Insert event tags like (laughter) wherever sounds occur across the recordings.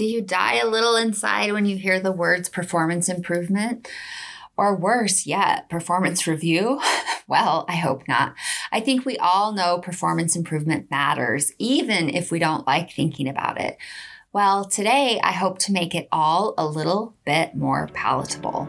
Do you die a little inside when you hear the words performance improvement? Or worse yet, performance review? (laughs) well, I hope not. I think we all know performance improvement matters, even if we don't like thinking about it. Well, today I hope to make it all a little bit more palatable.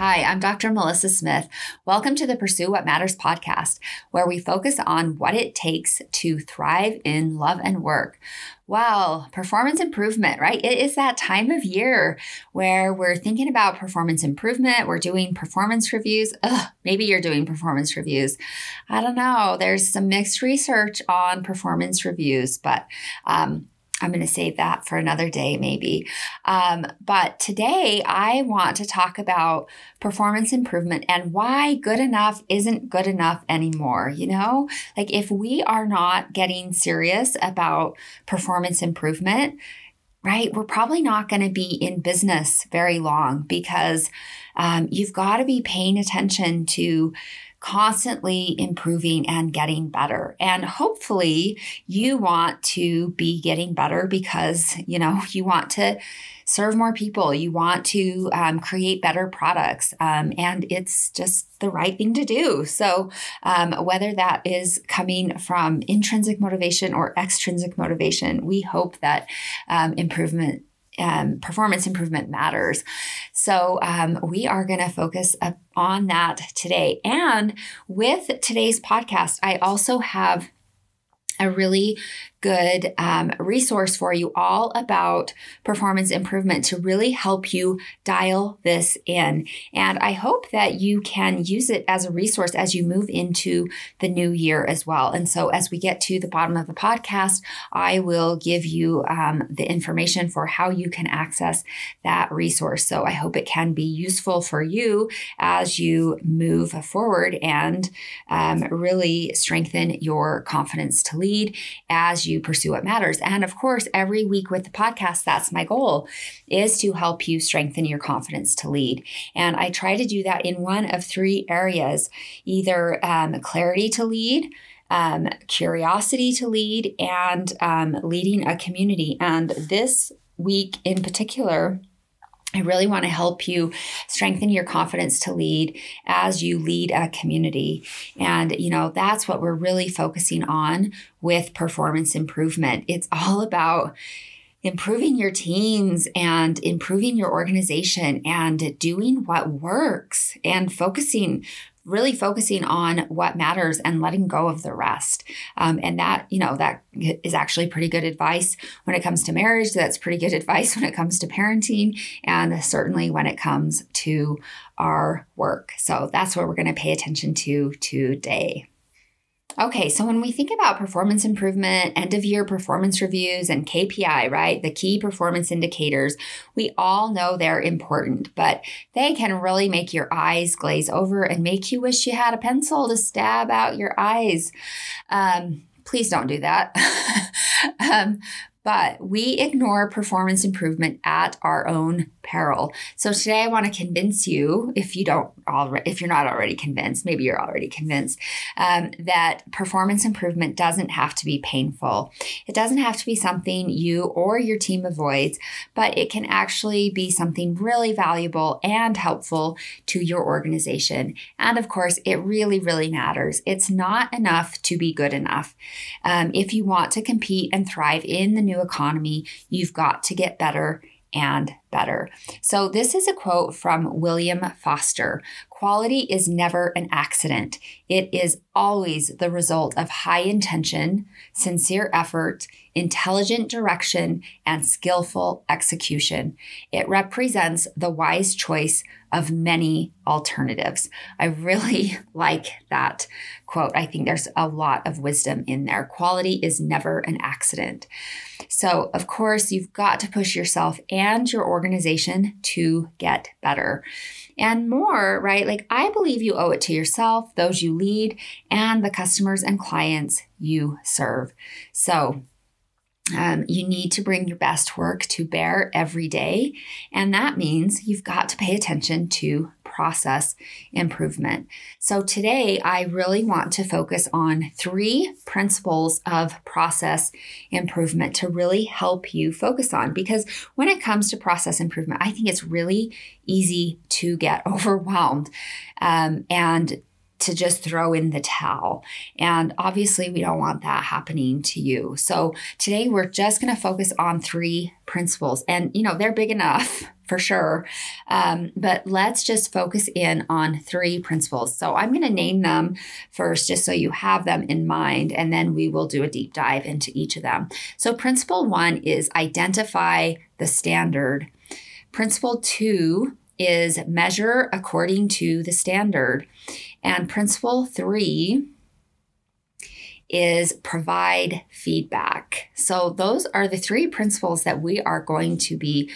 Hi, I'm Dr. Melissa Smith. Welcome to the Pursue What Matters podcast, where we focus on what it takes to thrive in love and work. Wow, performance improvement, right? It is that time of year where we're thinking about performance improvement. We're doing performance reviews. Ugh, maybe you're doing performance reviews. I don't know. There's some mixed research on performance reviews, but um, I'm going to save that for another day, maybe. Um, but today, I want to talk about performance improvement and why good enough isn't good enough anymore. You know, like if we are not getting serious about performance improvement, right, we're probably not going to be in business very long because um, you've got to be paying attention to constantly improving and getting better. And hopefully you want to be getting better because, you know, (laughs) you want to serve more people, you want to um, create better products, um, and it's just the right thing to do. So, um, whether that is coming from intrinsic motivation or extrinsic motivation, we hope that um, improvement um, performance improvement matters. So, um, we are going to focus on that today. And with today's podcast, I also have a really good um, resource for you all about performance improvement to really help you dial this in. And I hope that you can use it as a resource as you move into the new year as well. And so, as we get to the bottom of the podcast, I will give you um, the information for how you can access that resource. So, I hope it can be useful for you as you move forward and um, really strengthen your confidence to lead as you you pursue what matters. And of course, every week with the podcast, that's my goal is to help you strengthen your confidence to lead. And I try to do that in one of three areas either um, clarity to lead. Um, curiosity to lead and um, leading a community. And this week in particular, I really want to help you strengthen your confidence to lead as you lead a community. And, you know, that's what we're really focusing on with performance improvement. It's all about improving your teams and improving your organization and doing what works and focusing really focusing on what matters and letting go of the rest. Um, and that, you know, that is actually pretty good advice when it comes to marriage. That's pretty good (laughs) advice when it comes to parenting and certainly when it comes to our work. So that's what we're going to pay attention to today. Okay, so when we think about performance improvement, end of year performance reviews, and KPI, right, the key performance indicators, we all know they're important, but they can really make your eyes glaze over and make you wish you had a pencil to stab out your eyes. Um, please don't do that. (laughs) um, but we ignore performance improvement at our own peril. So today I want to convince you, if you don't already, if you're not already convinced, maybe you're already convinced, um, that performance improvement doesn't have to be painful. It doesn't have to be something you or your team avoids, but it can actually be something really valuable and helpful to your organization. And of course, it really, really matters. It's not enough to be good enough. Um, if you want to compete and thrive in the new economy, you've got to get better and better. So, this is a quote from William Foster Quality is never an accident, it is always the result of high intention, sincere effort, intelligent direction, and skillful execution. It represents the wise choice of many alternatives. I really (laughs) like that quote. I think there's a lot of wisdom in there. Quality is never an accident. So, of course, you've got to push yourself and your organization to get better and more, right? Like, I believe you owe it to yourself, those you lead, and the customers and clients you serve. So, um, you need to bring your best work to bear every day. And that means you've got to pay attention to process improvement. So today, I really want to focus on three principles of process improvement to really help you focus on. Because when it comes to process improvement, I think it's really easy to get (laughs) overwhelmed um, and to just throw in the towel. And obviously, we don't want that happening to you. So today, we're just going to focus on three principles. And, you know, they're big enough (laughs) for sure. Um, but let's just focus in on three principles. So I'm going to name them first, just so you have them in mind. And then we will do a deep dive into each of them. So, principle one is identify the standard. Principle two is measure according to the standard. And principle three is provide feedback. So, those are the three principles that we are going to be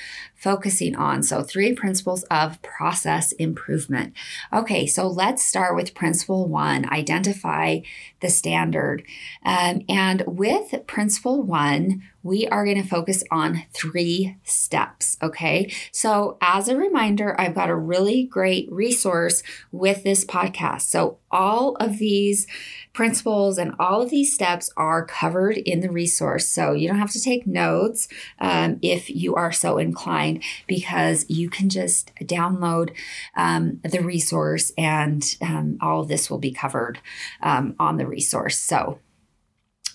focusing on. So, three principles of process improvement. Okay, so let's start with principle one identify the standard. Um, and with principle one, we are going to focus on three steps. Okay. So, as a reminder, I've got a really great resource with this podcast. So, all of these principles and all of these steps are covered in the resource. So, you don't have to take notes um, if you are so inclined, because you can just download um, the resource and um, all of this will be covered um, on the resource. So,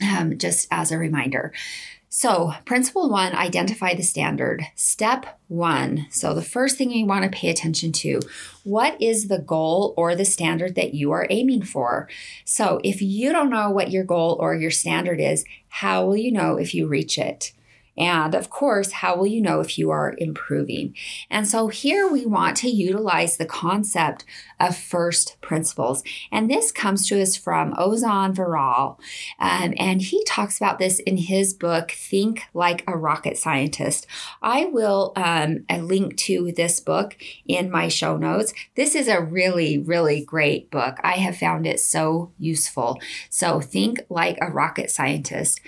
um, just as a reminder. So, principle one, identify the standard. Step one. So, the first thing you want to pay attention to what is the goal or the standard that you are aiming for? So, if you don't know what your goal or your standard is, how will you know if you reach it? And of course, how will you know if you are improving? And so here we want to utilize the concept of first principles. And this comes to us from Ozan Varol. Um, and he talks about this in his book, Think Like a Rocket Scientist. I will um, link to this book in my show notes. This is a really, really great book. I have found it so useful. So think like a rocket scientist.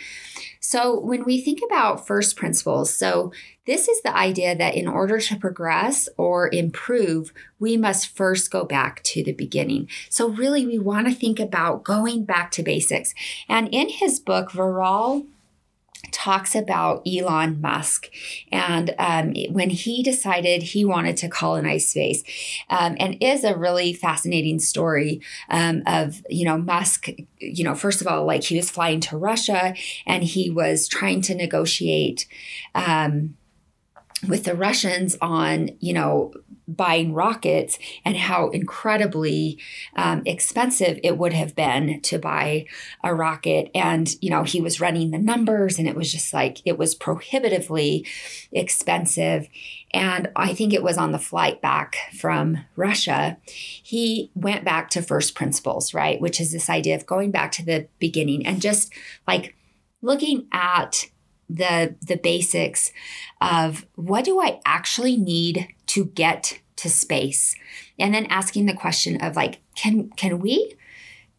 So, when we think about first principles, so this is the idea that in order to progress or improve, we must first go back to the beginning. So, really, we want to think about going back to basics. And in his book, Varol talks about Elon Musk and um, when he decided he wanted to colonize space, um, and is a really fascinating story um, of you know Musk. You know, first of all, like he was flying to Russia and he was trying to negotiate um, with the Russians on, you know, buying rockets and how incredibly um, expensive it would have been to buy a rocket. And, you know, he was running the numbers and it was just like, it was prohibitively expensive. And I think it was on the flight back from Russia, he went back to first principles, right? Which is this idea of going back to the beginning and just like looking at the the basics of what do I actually need to get to space. And then asking the question of like can can we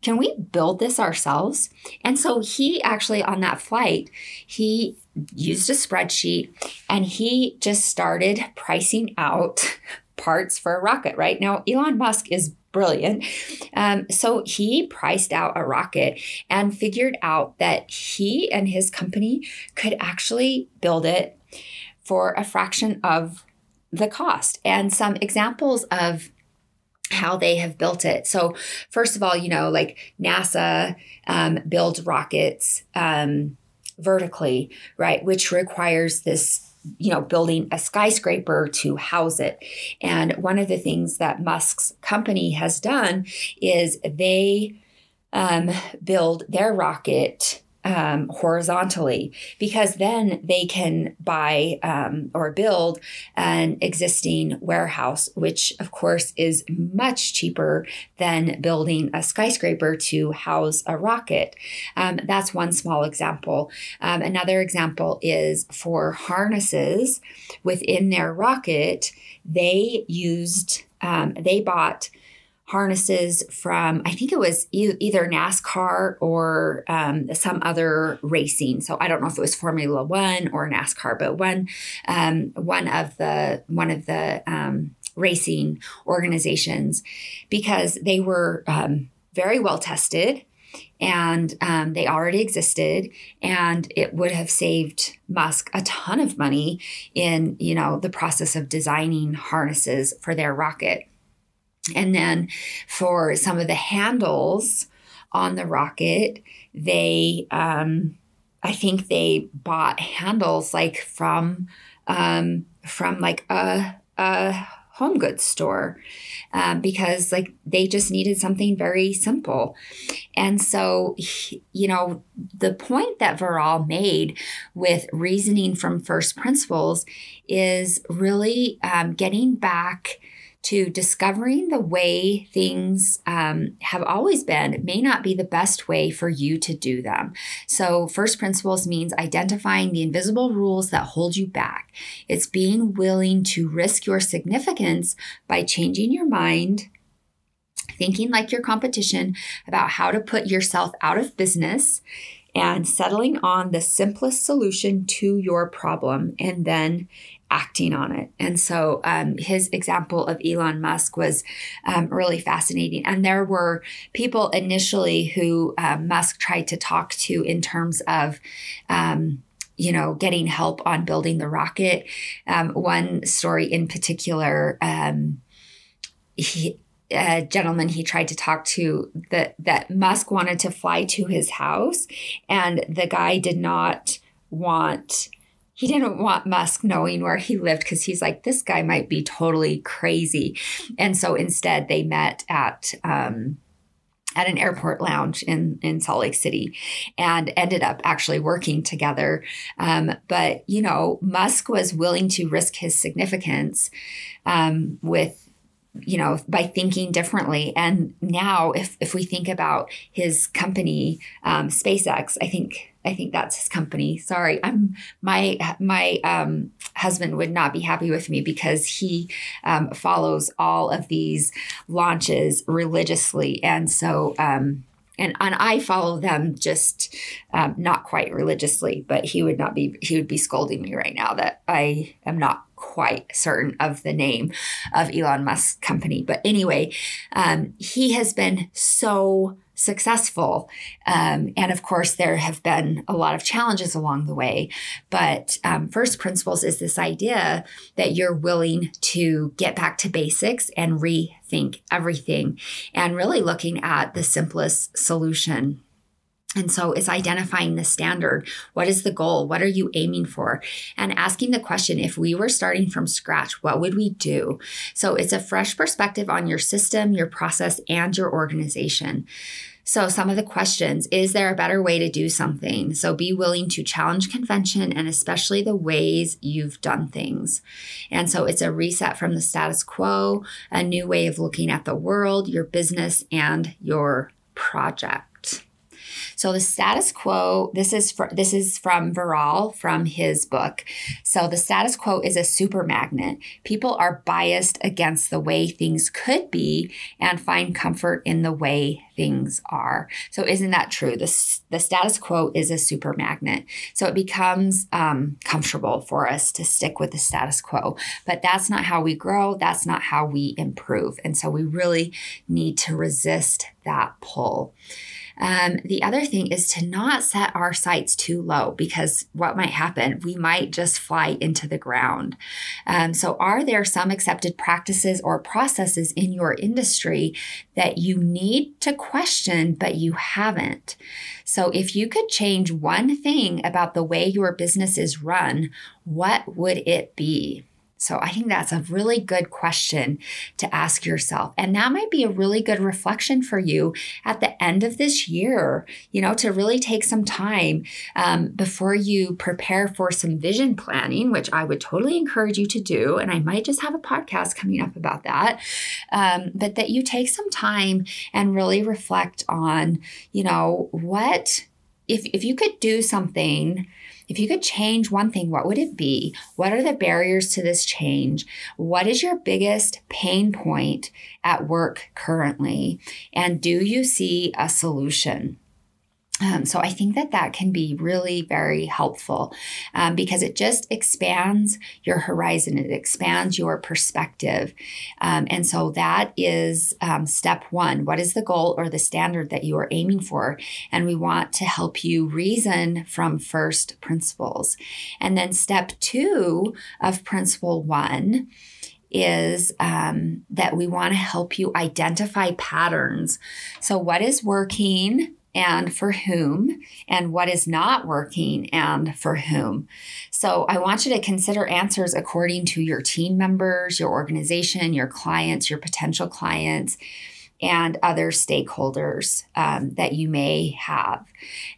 can we build this ourselves? And so he actually on that flight he used a spreadsheet and he just started pricing out (laughs) parts for a rocket right? Now elon musk is brilliant. Um, so he priced out a rocket and figured out that he and his company could actually build it for a fraction of the cost. And some examples of how they have built it. So, first of all, you know, like NASA um, builds rockets um, vertically, right, which requires this you know, building a skyscraper to house it. And one of the things that Musk's company has done is they um, build their rocket um, horizontally because then they can buy um, or build an existing warehouse, which of course is much cheaper than building a skyscraper to house a rocket. Um, that's one small example. Um, another example is for harnesses within their rocket, they used, um, they bought harnesses from I think it was e- either NASCAR or um, some other racing. So I don't know if it was Formula One or NASCAR, but one um, one of the one of the um, racing organizations because they were um, very well tested and um, they already existed and it would have saved musk a ton of money in you know the process of designing harnesses for their rocket and then for some of the handles on the rocket, they, um, I think they bought handles like from, um, from like a, a home goods store um, because like they just needed something very simple. And so you know the point that Varol made with reasoning from first principles is really um, getting back to discovering the way things um, have always been may not be the best way for you to do them. So, first principles means identifying the invisible rules that hold you back. It's being willing to risk your significance by changing your mind. Thinking like your competition about how to put yourself out of business and settling on the simplest solution to your problem and then acting on it. And so um, his example of Elon Musk was um, really fascinating. And there were people initially who uh, Musk tried to talk to in terms of, um, you know, getting help on building the rocket. Um, one story in particular, um, he, a gentleman he tried to talk to that that Musk wanted to fly to his house, and the guy did not want he didn't want Musk knowing where he lived because he's like, this guy might be totally crazy. And so instead, they met at, um, at an airport lounge in, in Salt Lake City and ended up actually working together. Um, but, you know, Musk was willing to risk his significance um, with you know by thinking differently. And now if if we think about his company um, spacex i think i think that's his company. Sorry i'm my my um, husband would not be happy with me because he um, follows all of these launches religiously. And so um, and and I follow them just um, not quite religiously, but he would not be he would be scolding me right now that I am not quite certain of the name of Elon Musk's company. But anyway, um, he has been so successful. Um, and of course, there have been a lot of challenges along the way. But um, first principles is this idea that you're willing to get back to basics and rethink everything and really looking at the simplest solution and so it's identifying the standard. What is the goal? What are you aiming for? And asking the question if we were starting from scratch, what would we do? So it's a fresh perspective on your system, your process, and your organization. So, some of the questions is there a better way to do something? So, be willing to challenge convention and especially the ways you've done things. And so, it's a reset from the status quo, a new way of looking at the world, your business, and your project. So the status quo, this is fr- this is from Varol from his book. So the status quo is a super magnet. People are biased against the way things could be and find comfort in the way things are. So isn't that true? The, the status quo is a super magnet. So it becomes um, comfortable for us to stick with the status quo. But that's not how we grow. That's not how we improve. And so we really need to resist that pull. Um, the other thing is to not set our sights too low because what might happen, we might just fly into the ground. Um, so, are there some accepted practices or processes in your industry that you need to question, but you haven't? So, if you could change one thing about the way your business is run, what would it be? So I think that's a really good question to ask yourself. And that might be a really good reflection for you at the end of this year, you know, to really take some time um, before you prepare for some vision planning, which I would totally encourage you to do. And I might just have a podcast coming up about that. Um, but that you take some time and really reflect on, you know, what, if, if you could do something if you could change one thing, what would it be? What are the barriers to this change? What is your biggest pain point at work currently? And do you see a solution? Um, so I think that that can be really very helpful um, because it just expands your horizon, it expands your perspective. Um, and so that is um, step one. What is the goal or the standard that you are aiming for? And we want to help you reason from first principles. And then step two of principle one is um, that we want to help you identify patterns. So, what is working? And for whom, and what is not working and for whom. So I want you to consider answers according to your team members, your organization, your clients, your potential clients. And other stakeholders um, that you may have.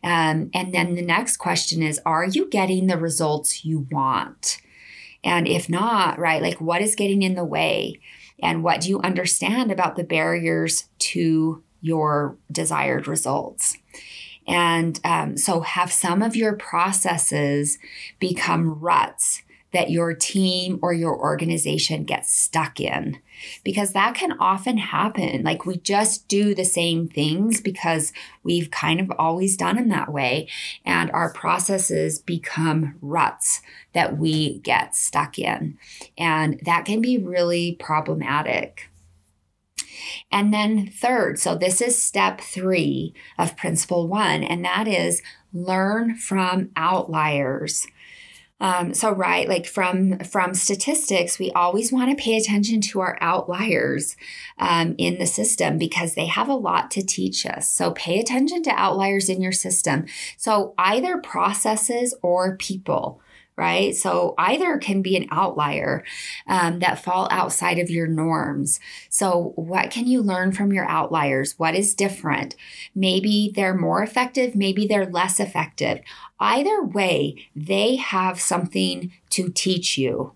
Um, and then the next question is Are you getting the results you want? And if not, right, like what is getting in the way? And what do you understand about the barriers to your desired results. And um, so have some of your processes become ruts that your team or your organization gets stuck in because that can often happen. Like we just do the same things because we've kind of always done them that way, and our processes become ruts that we get stuck in. And that can be really problematic. And then, third, so this is step three of principle one, and that is learn from outliers. Um, so right, like from from statistics, we always want to pay attention to our outliers um, in the system because they have a lot to teach us. So pay attention to outliers in your system. So either processes or people right? So either can be an outlier um, that fall outside of your norms. So, what can you learn from your outliers? What is different? Maybe they're more effective, maybe they're less effective. Either way, they have something to teach you.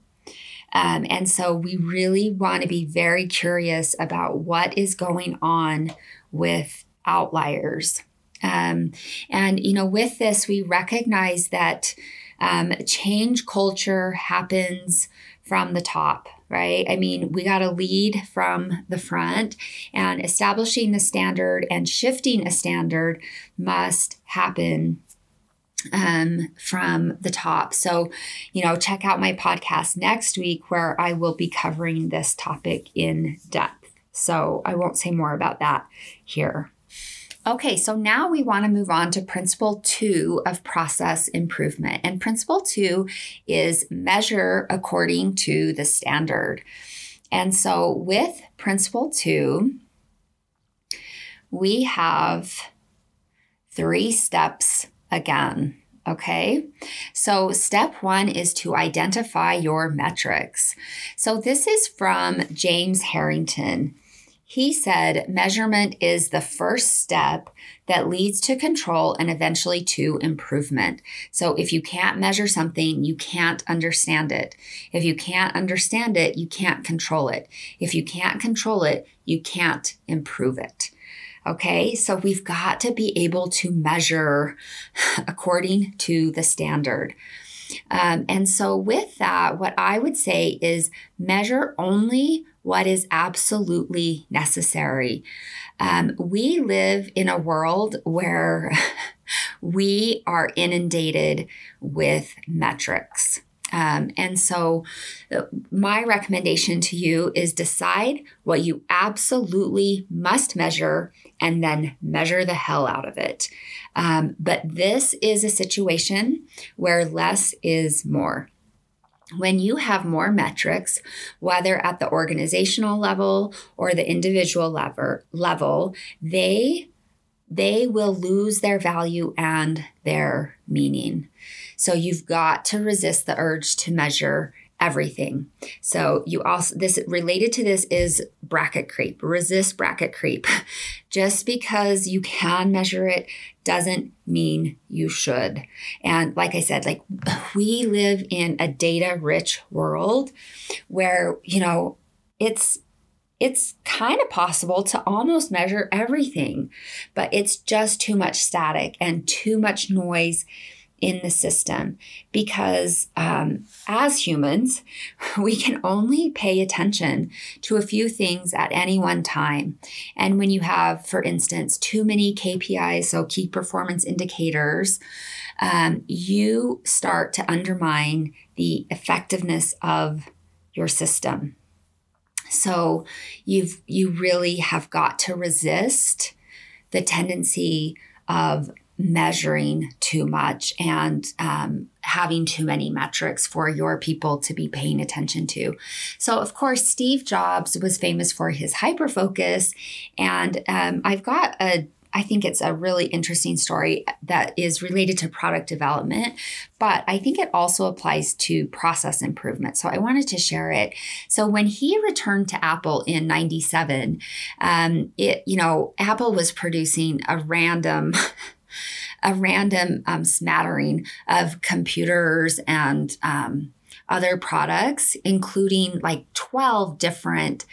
Um, and so, we really want to be very curious about what is going on with outliers. Um, and, you know, with this, we recognize that um, change culture happens from the top, right? I mean, we got to lead from the front, and establishing the standard and shifting a standard must happen um, from the top. So, you know, check out my podcast next week where I will be covering this topic in depth. So, I won't say more about that here. Okay, so now we want to move on to principle two of process improvement. And principle two is measure according to the standard. And so with principle two, we have three steps again. Okay, so step one is to identify your metrics. So this is from James Harrington. He said measurement is the first step that leads to control and eventually to improvement. So if you can't measure something, you can't understand it. If you can't understand it, you can't control it. If you can't control it, you can't improve it. Okay, so we've got to be able to measure according to the standard. Um, and so, with that, what I would say is measure only what is absolutely necessary. Um, we live in a world where (laughs) we are inundated with metrics. Um, and so, uh, my recommendation to you is decide what you absolutely must measure and then measure the hell out of it. Um, but this is a situation where less is more. When you have more metrics, whether at the organizational level or the individual level, level they they will lose their value and their meaning. So you've got to resist the urge to measure everything. So you also this related to this is bracket creep. Resist bracket creep. (laughs) Just because you can measure it doesn't mean you should. And like I said, like (sighs) we live in a data rich world where, you know, it's it's kind of possible to almost measure everything, but it's just too much static and too much noise in the system because um, as humans, (laughs) we can only pay attention to a few things at any one time. And when you have, for instance, too many KPIs, so key performance indicators, um, you start to undermine the effectiveness of your system. So you've you really have got to resist the tendency of measuring too much and um, having too many metrics for your people to be paying attention to. So, of course, Steve Jobs was famous for his hyper focus, and um, I've got a I think it's a really interesting story that is related to product development, but I think it also applies to process improvement. So I wanted to share it. So when he returned to Apple in 97, um, it, you know, Apple was producing a random (laughs) a random um, smattering of computers and um, other products, including like 12 different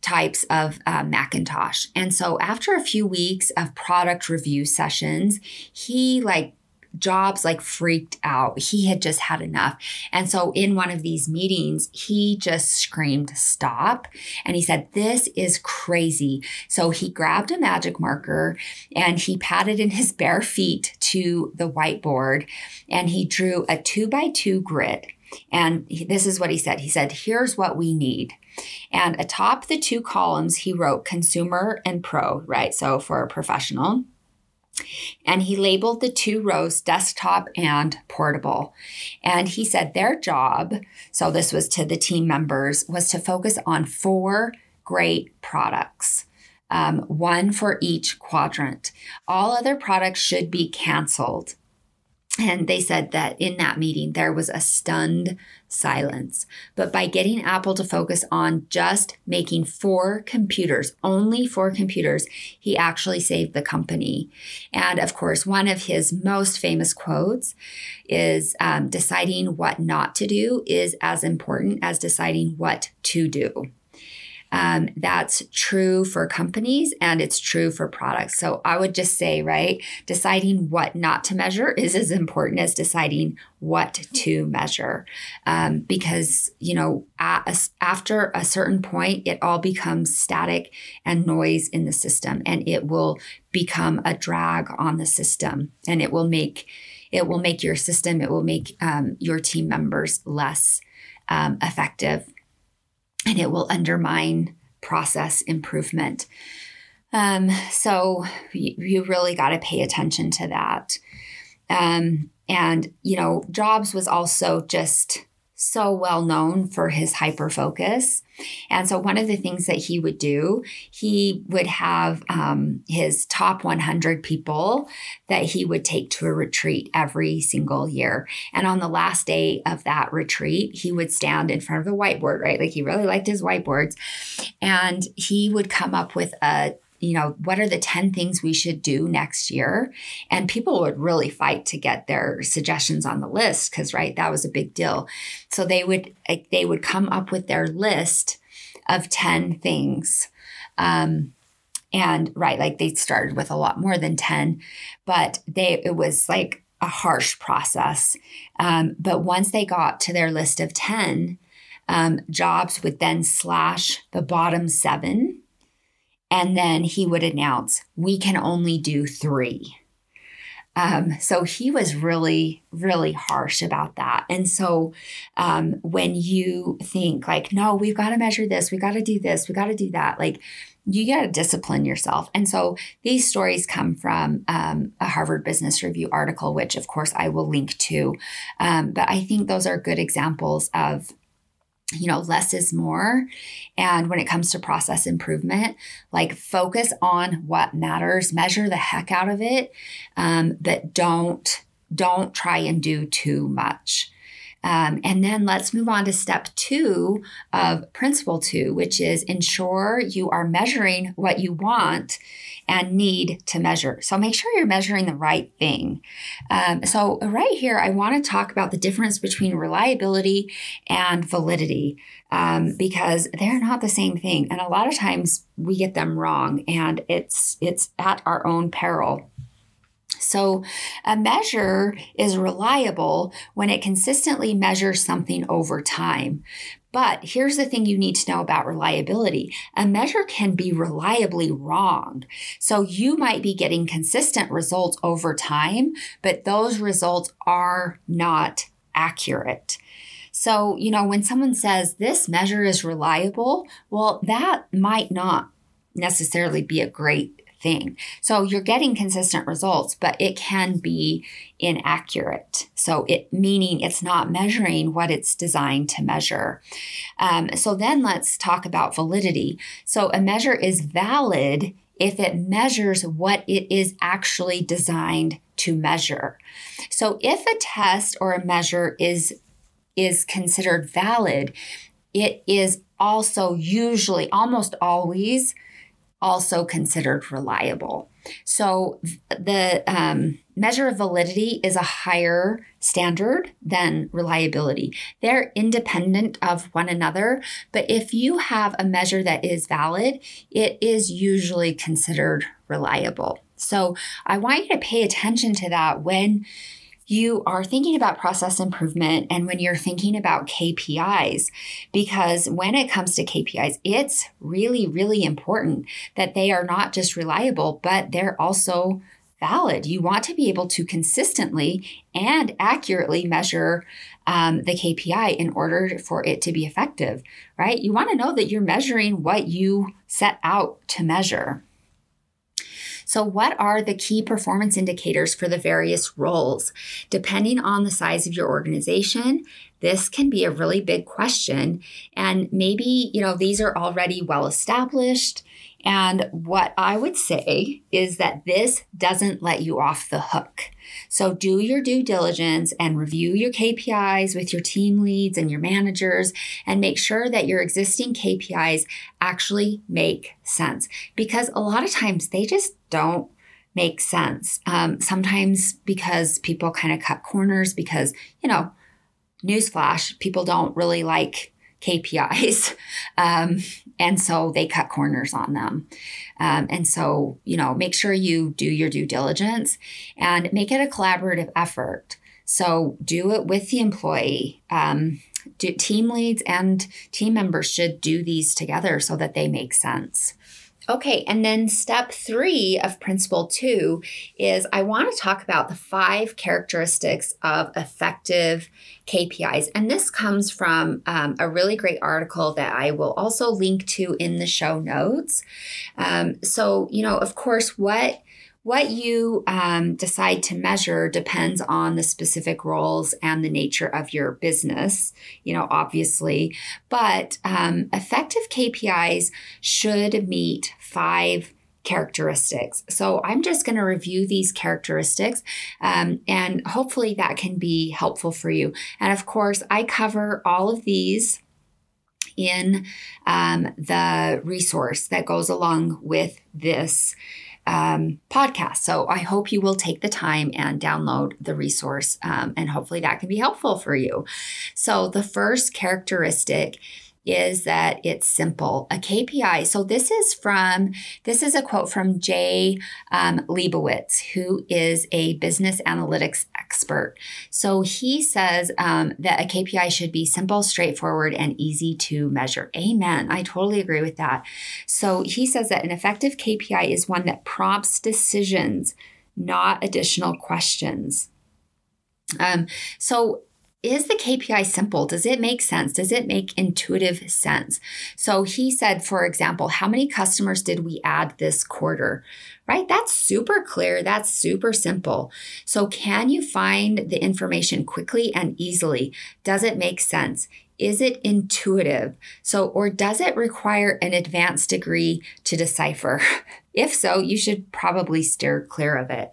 types of uh, Macintosh. And so after a few weeks of product review sessions, he like Jobs like freaked out. He had just had enough. And so in one of these meetings, he just screamed, Stop. And he said, This is crazy. So he grabbed a magic marker and he patted in his (laughs) bare feet to the whiteboard and he drew a two by two grid. And this is what he said. He said, Here's what we need. And atop the two columns, he wrote consumer and pro, right? So for a professional. And he labeled the two rows desktop and portable. And he said their job, so this was to the team members, was to focus on four great products. Um, one for each quadrant. All other products should be canceled. And they said that in that meeting, there was a stunned silence. But by getting Apple to focus on just making four computers, only four computers, he actually saved the company. And of course, one of his most famous quotes is um, deciding what not to do is as important as deciding what to do. Um, that's true for companies and it's true for products. So I would just say, right, deciding what not to measure is as important as deciding what to measure. Um, because, you know, after a certain point, it all becomes static and noise in the system and it will become a drag on the system and it will make it will make your system it will make um, your team members less um, effective and it will undermine process improvement. Um, so you, you really got to pay attention to that. Um, and, you know, Jobs was also just so well known for his hyper focus. And so, one of the things that he would do, he would have um, his top 100 people that he would take to a retreat every single year. And on the last day of that retreat, he would stand in front of the whiteboard, right? Like he really liked his whiteboards. And he would come up with a you know, what are the 10 things we should do next year? And people would really fight to get their suggestions on the list because, right, that was a big deal. So they would they would come up with their list of 10 things. Um, and right, like they started with a lot more than 10, but they it was like a harsh process. Um, but once they got to their list of 10, um, jobs would then slash the bottom seven and then he would announce, we can only do three. Um, so he was really, really harsh about that. And so um, when you think, like, no, we've got to measure this, we got to do this, we got to do that, like, you got to discipline yourself. And so these stories come from um, a Harvard Business Review article, which of course I will link to. Um, but I think those are good examples of you know, less is more. And when it comes to process improvement, like focus on what matters, measure the heck out of it, um, but don't don't try and do too much. Um, and then let's move on to step two of principle two, which is ensure you are measuring what you want and need to measure. So make sure you're measuring the right thing. Um, so, right here, I want to talk about the difference between reliability and validity um, because they're not the same thing. And a lot of times we get them wrong, and it's it's at our own peril. So, a measure is reliable when it consistently measures something over time. But here's the thing you need to know about reliability a measure can be reliably wrong. So, you might be getting consistent results over time, but those results are not accurate. So, you know, when someone says this measure is reliable, well, that might not necessarily be a great thing. So you're getting consistent results, but it can be inaccurate. So it meaning it's not measuring what it's designed to measure. Um, so then let's talk about validity. So a measure is valid if it measures what it is actually designed to measure. So if a test or a measure is is considered valid, it is also usually almost always also considered reliable. So the um, measure of validity is a higher standard than reliability. They're independent of one another, but if you have a measure that is valid, it is usually considered reliable. So I want you to pay attention to that when you are thinking about process improvement and when you're thinking about KPIs, because when it comes to KPIs, it's really, really important that they are not just reliable, but they're also valid. You want to be able to consistently and accurately measure um, the KPI in order for it to be effective, right? You want to know that you're measuring what you set out to measure. So, what are the key performance indicators for the various roles? Depending on the size of your organization, this can be a really big question. And maybe, you know, these are already well established. And what I would say is that this doesn't let you off the hook. So do your due diligence and review your KPIs with your team leads and your managers and make sure that your existing KPIs actually make sense because a lot of times they just don't make sense. Um, sometimes because people kind of cut corners because, you know, newsflash, people don't really like KPIs. (laughs) Um, and so they cut corners on them. Um, and so, you know, make sure you do your due diligence and make it a collaborative effort. So do it with the employee. Um, do, team leads and team members should do these together so that they make sense. Okay, and then step three of principle two is I want to talk about the five characteristics of effective KPIs. And this comes from um, a really great article that I will also link to in the show notes. Um, so, you know, of course, what what you um, decide to measure depends on the specific roles and the nature of your business, you know, obviously. But um, effective KPIs should meet five characteristics. So I'm just going to review these characteristics um, and hopefully that can be helpful for you. And of course, I cover all of these in um, the resource that goes along with this um, podcast. So I hope you will take the time and download the resource, um, and hopefully that can be helpful for you. So the first characteristic is that it's simple. A KPI. So this is from this is a quote from Jay um, Liebowitz, who is a business analytics expert. So he says um, that a KPI should be simple, straightforward, and easy to measure. Amen. I totally agree with that. So he says that an effective KPI is one that prompts decisions, not additional questions. Um, so is the KPI simple? Does it make sense? Does it make intuitive sense? So he said, for example, how many customers did we add this quarter? Right? That's super clear. That's super simple. So, can you find the information quickly and easily? Does it make sense? Is it intuitive? So, or does it require an advanced degree to decipher? (laughs) If so, you should probably steer clear of it.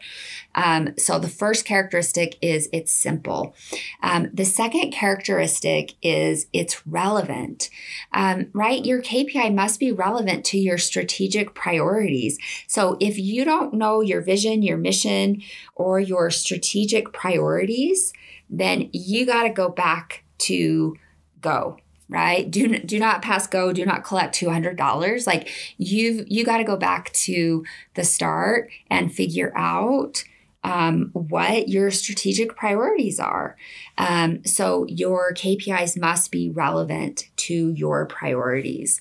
Um, so, the first characteristic is it's simple. Um, the second characteristic is it's relevant, um, right? Your KPI must be relevant to your strategic priorities. So, if you don't know your vision, your mission, or your strategic priorities, then you got to go back to go right do do not pass go do not collect $200 like you've you got to go back to the start and figure out um, what your strategic priorities are. Um, so your KPIs must be relevant to your priorities.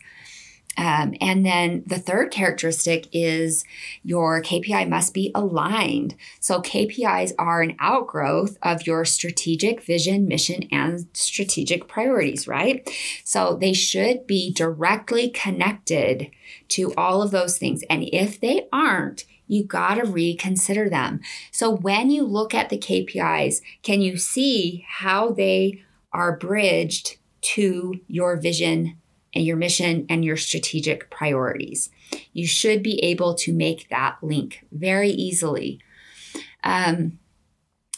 Um, and then the third characteristic is your KPI must be aligned. So KPIs are an outgrowth of your strategic vision, mission, and strategic priorities, right? So they should be directly connected to all of those things. And if they aren't, you got to reconsider them. So when you look at the KPIs, can you see how they are bridged to your vision and your mission and your strategic priorities? You should be able to make that link very easily. Um,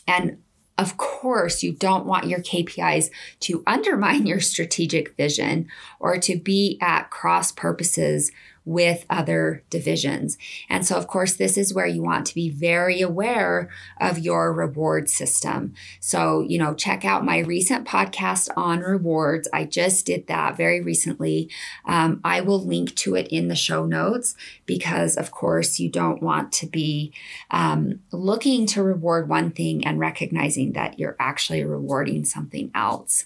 and of course, you don't want your KPIs to undermine your strategic vision or to be at cross purposes with other divisions. And so, of course, this is where you want to be very aware of your reward system. So, you know, check out my recent podcast on rewards. I just did that very recently. Um, I will link to it in the show notes because, of course, you don't want to be um, looking to reward one thing and recognizing that you're actually rewarding something else.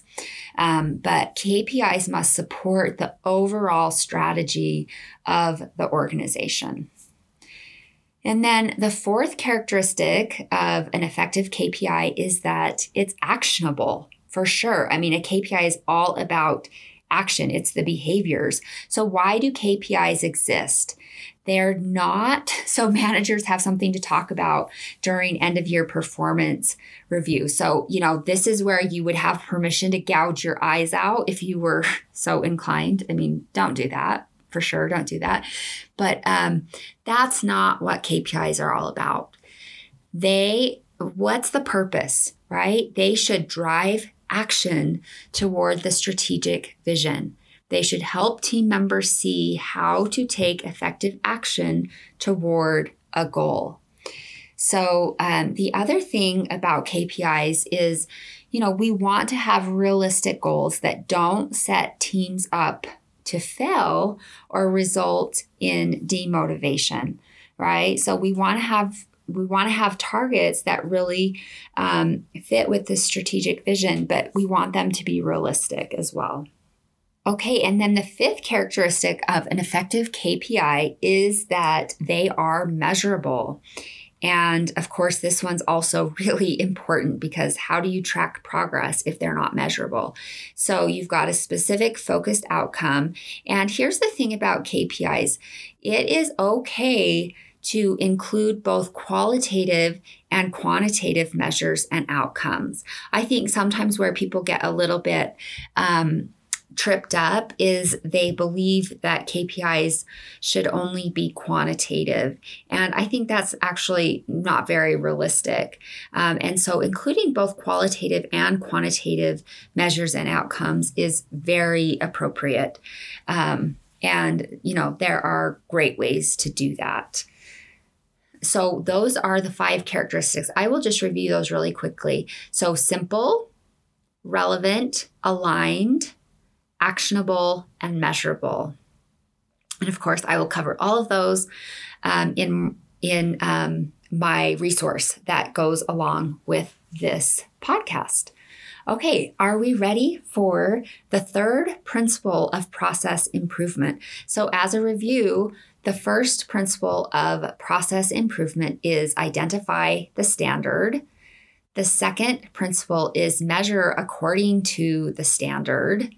Um, but KPIs must support the overall strategy of the organization. And then the fourth characteristic of an effective KPI is that it's actionable for sure. I mean, a KPI is all about action, it's the behaviors. So, why do KPIs exist? They're not (laughs) so managers have something to talk about during end of year performance review. So, you know, this is where you would have permission to gouge your eyes out if you were (laughs) so inclined. I mean, don't do that for sure. Don't do that. But um, that's not what KPIs are all about. They, what's the purpose, right? They should drive action toward the strategic vision. They should help team members see how to take effective action toward a goal. So, um, the other thing about KPIs is, you know, we want to have realistic goals that don't set teams up to fail or result in demotivation, right? So, we want to have we want to have targets that really um, fit with the strategic vision, but we want them to be realistic as well. Okay, and then the fifth characteristic of an effective KPI is that they are measurable. And of course, this one's also (laughs) really important because how do you track progress if they're not measurable? So you've got a specific focused outcome. And here's the thing about KPIs it is okay to include both qualitative and quantitative measures and outcomes. I think sometimes where people get a little bit, um, tripped up is they believe that KPIs should only be quantitative. And I think that's actually not very realistic. Um, and so, including both qualitative and quantitative measures and outcomes is very appropriate. Um, and, you know, there are great ways to do that. So, those are the five characteristics. I will just review those really quickly. So, simple, relevant, aligned, actionable, and measurable. And of course, I will cover all of those um, in, in um, my resource that goes along with this podcast. Okay, are we ready for the third principle of process improvement? So, as a review, the first principle of process improvement is identify the standard. The second principle is measure according to the standard.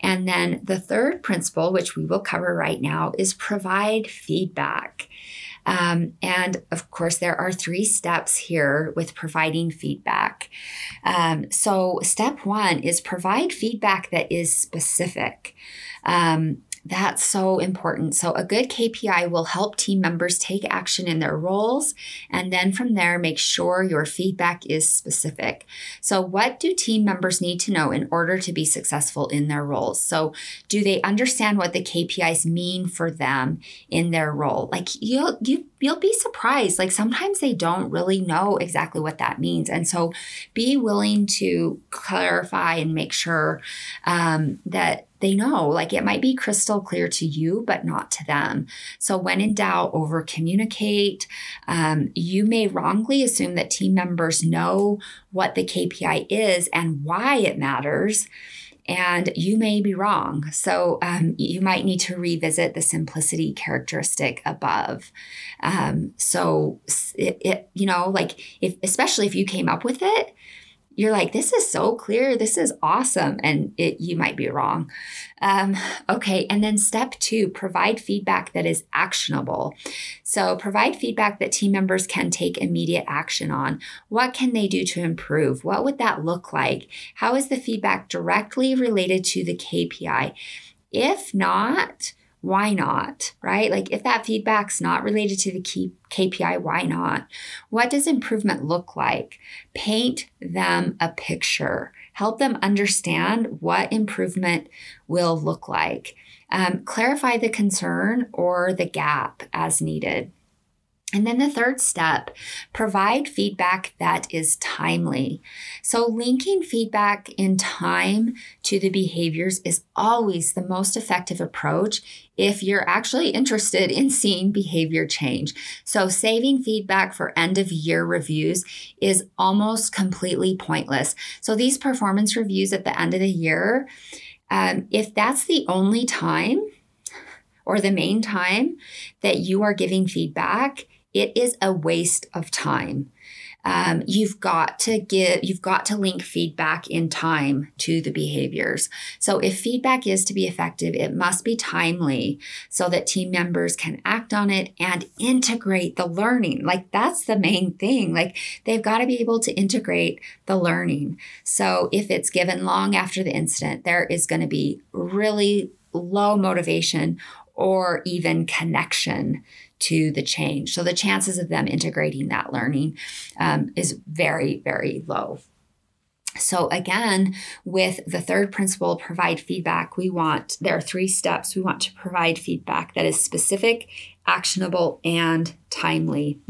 And then the third principle, which we will cover right now, is provide feedback. Um, and of course, there are three steps here with providing feedback. Um, so, step one is provide feedback that is specific. Um, that's so important. So, a good KPI will help team members take action in their roles. And then from there, make sure your feedback is specific. So, what do team members need to know in order to be successful in their roles? So, do they understand what the KPIs mean for them in their role? Like, you'll, you, you'll be surprised. Like, sometimes they don't really know exactly what that means. And so, be willing to clarify and make sure um, that they know like it might be crystal clear to you but not to them so when in doubt over communicate um, you may wrongly assume that team members know what the kpi is and why it matters and you may be wrong. So um, you might need to revisit the simplicity characteristic above. Um, so it, it, you know, like if especially if you came up with it, you're like, this is so clear. This is awesome. And it, you might be wrong. Um, okay. And then step two, provide feedback that is actionable. So provide feedback that team members can take immediate action on. What can they do to improve? What would that look like? How is the feedback directly related to the KPI? If not, why not? Right? Like if that feedback's not related to the key KPI, why not? What does improvement look like? Paint them a picture. Help them understand what improvement will look like. Um, clarify the concern or the gap as needed. And then the third step, provide feedback that is timely. So, linking feedback in time to the behaviors is always the most effective approach if you're actually interested in seeing behavior change. So, saving feedback for end of year reviews is almost completely pointless. So, these performance reviews at the end of the year, um, if that's the only time or the main time that you are giving feedback, it is a waste of time. Um, you've got to give, you've got to link feedback in time to the behaviors. So if feedback is to be effective, it must be timely so that team members can act on it and integrate the learning. Like that's the main thing. Like they've got to be able to integrate the learning. So if it's given long after the incident, there is going to be really low motivation or even connection to the change. So the chances of them integrating that learning um, is very, very low. So, again, with the third principle, provide feedback, we want, there are three steps. We want to provide feedback that is specific, actionable, and timely.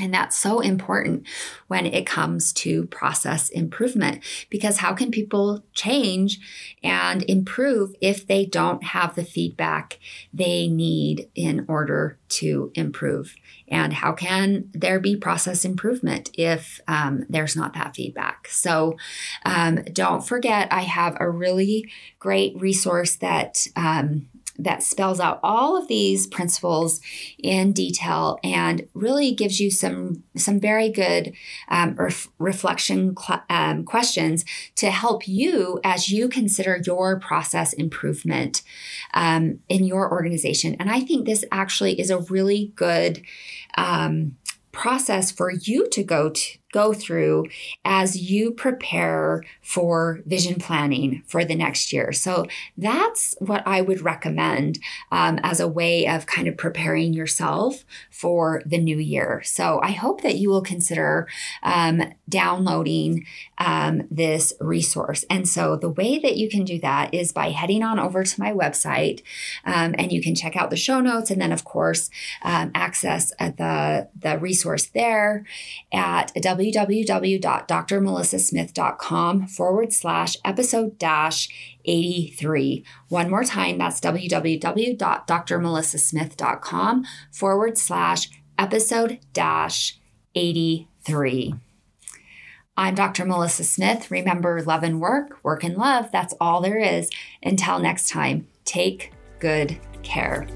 And that's so important when it comes to process improvement because how can people change and improve if they don't have the feedback they need in order to improve? And how can there be process improvement if um, there's not that feedback? So um, don't forget, I have a really great resource that. Um, that spells out all of these principles in detail and really gives you some some very good um, ref- reflection cl- um, questions to help you as you consider your process improvement um, in your organization. And I think this actually is a really good um, process for you to go to go through as you prepare for vision planning for the next year. So that's what I would recommend um, as a way of kind of preparing yourself for the new year. So I hope that you will consider um, downloading um, this resource. And so the way that you can do that is by heading on over to my website um, and you can check out the show notes and then, of course, um, access uh, the, the resource there at w www.drmelissasmith.com forward slash episode dash 83. One more time, that's www.drmelissasmith.com forward slash episode dash 83. I'm Dr. Melissa Smith. Remember, love and work, work and love. That's all there is. Until next time, take good care.